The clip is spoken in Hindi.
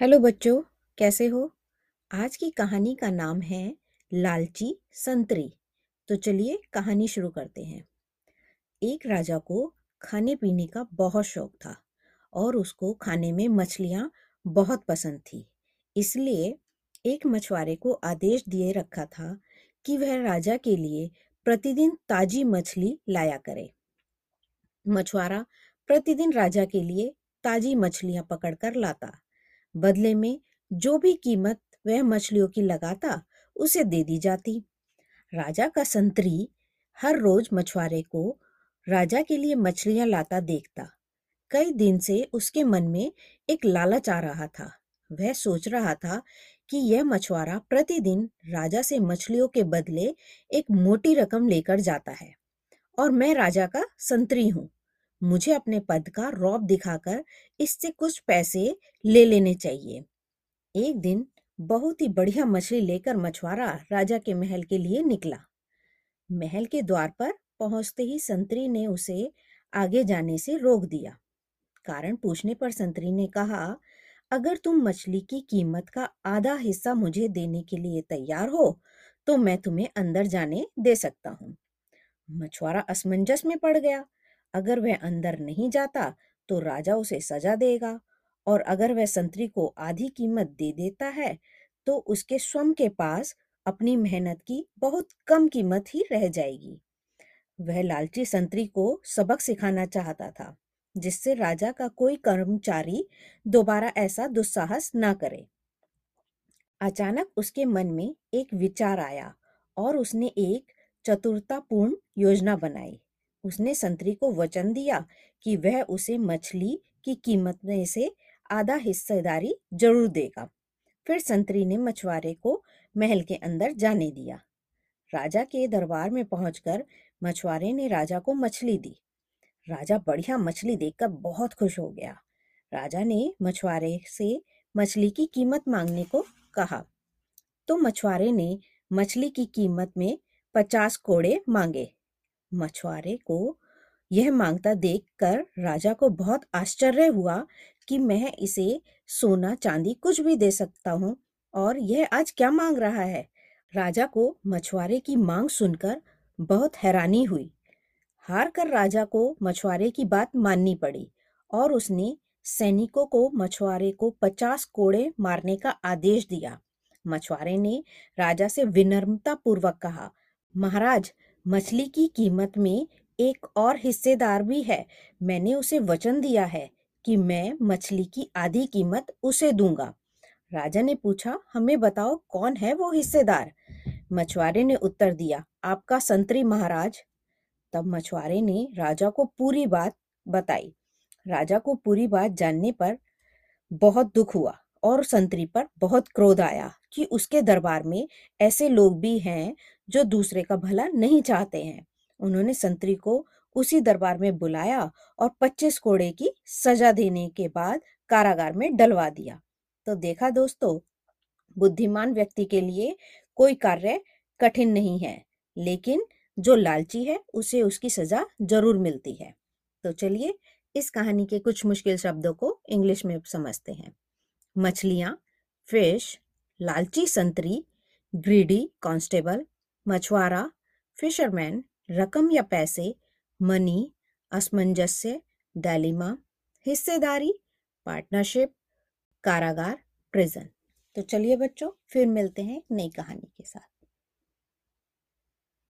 हेलो बच्चों, कैसे हो? आज की कहानी का नाम है लालची संतरी। तो चलिए कहानी शुरू करते हैं। एक राजा को खाने पीने का बहुत शौक था और उसको खाने में मछलियाँ बहुत पसंद थी। इसलिए एक मछुआरे को आदेश दिए रखा था कि वह राजा के लिए प्रतिदिन ताजी मछली लाया करे। मछुआरा प्रतिदिन राजा के लिए ताजी मछलियाँ पकड़कर लाता। बदले में जो भी कीमत वह मछलियों की लगाता उसे दे दी जाती। राजा का संतरी हर रोज मछुआरे को राजा के लिए मछलियाँ लाता देखता। कई दिन से उसके मन में एक लालच आ रहा था। वह सोच रहा था कि यह मछुआरा प्रतिदिन राजा से मछलियों के बदले एक मोटी रकम लेकर जाता है और मैं राजा का संतरी हूँ। मुझे अपने पद का रौब दिखाकर इससे कुछ पैसे ले लेने चाहिए। एक दिन बहुत ही बढ़िया मछली लेकर मछुआरा राजा के महल के लिए निकला। महल के द्वार पर पहुँचते ही संतरी ने उसे आगे जाने से रोक दिया। कारण पूछने पर संतरी ने कहा, अगर तुम मछली की कीमत का आधा हिस्सा मुझे देने के लिए तैयार हो तो मैं तुम्हें अंदर जाने दे सकता हूँ। मछुआरा असमंजस में पड़ गया। अगर वह अंदर नहीं जाता तो राजा उसे सजा देगा। और अगर वह संतरी को आधी कीमत दे देता है तो उसके स्वयं के पास अपनी मेहनत की बहुत कम कीमत ही रह जाएगी। वह लालची संतरी को सबक सिखाना चाहता था, जिससे राजा का कोई कर्मचारी दोबारा ऐसा दुस्साहस ना करे। अचानक उसके मन में एक विचार आया और उसने एक चतुरतापूर्ण योजना बनाई। उसने संतरी को वचन दिया कि वह उसे मछली की कीमत में से आधा हिस्सेदारी ज़रूर देगा। फिर संतरी ने मछुआरे को महल के अंदर जाने दिया। राजा के दरबार में पहुंचकर मछुआरे ने राजा को मछली दी। राजा बढ़िया मछली देखकर बहुत खुश हो गया। राजा ने मछुआरे से मछली की कीमत मांगने को कहा। तो मछुआरे ने मछली की कीमत में पचास कोड़े मांगे। मछुआरे को यह माँगता देखकर राजा को बहुत आश्चर्य हुआ कि मैं इसे सोना चांदी कुछ भी दे सकता हूँ और यह आज क्या मांग रहा है। राजा को मछुआरे की मांग सुनकर बहुत हैरानी हुई। हार कर राजा को मछुआरे की बात माननी पड़ी और उसने सैनिकों को मछुआरे को पचास कोड़े मारने का आदेश दिया। मछुआरे ने राजा से विनम्रता पूर्वक कहा, महाराज मछली की कीमत में एक और हिस्सेदार भी है। मैंने उसे वचन दिया है कि मैं मछली की आधी कीमत उसे दूँगा। राजा ने पूछा, हमें बताओ कौन है वो हिस्सेदार? मछुआरे ने उत्तर दिया, आपका संतरी महाराज। तब मछुआरे ने राजा को पूरी बात बताई। राजा को पूरी बात जानने पर बहुत दुख हुआ और संतरी पर बहुत क्रोध आया। कि उसके दरबार में ऐसे लोग भी हैं जो दूसरे का भला नहीं चाहते हैं। उन्होंने संतरी को उसी दरबार में बुलाया और 25 कोड़े की सजा देने के बाद कारागार में डलवा दिया। तो देखा दोस्तों, बुद्धिमान व्यक्ति के लिए कोई कार्य कठिन नहीं है, लेकिन जो लालची है, उसे उसकी सजा ज़रूर मिलती है। तो चलिए, इस कहानी के कुछ मुश्किल शब्दों को इंग्लिश में समझते हैं। मछलियाँ, फ़िश लालची संतरी ग्रीडी कांस्टेबल मछुआरा फिशरमैन रकम या पैसे मनी असमंजस्य डालिमा हिस्सेदारी पार्टनरशिप कारागार प्रिजन तो चलिए बच्चों, फिर मिलते हैं नई कहानी के साथ।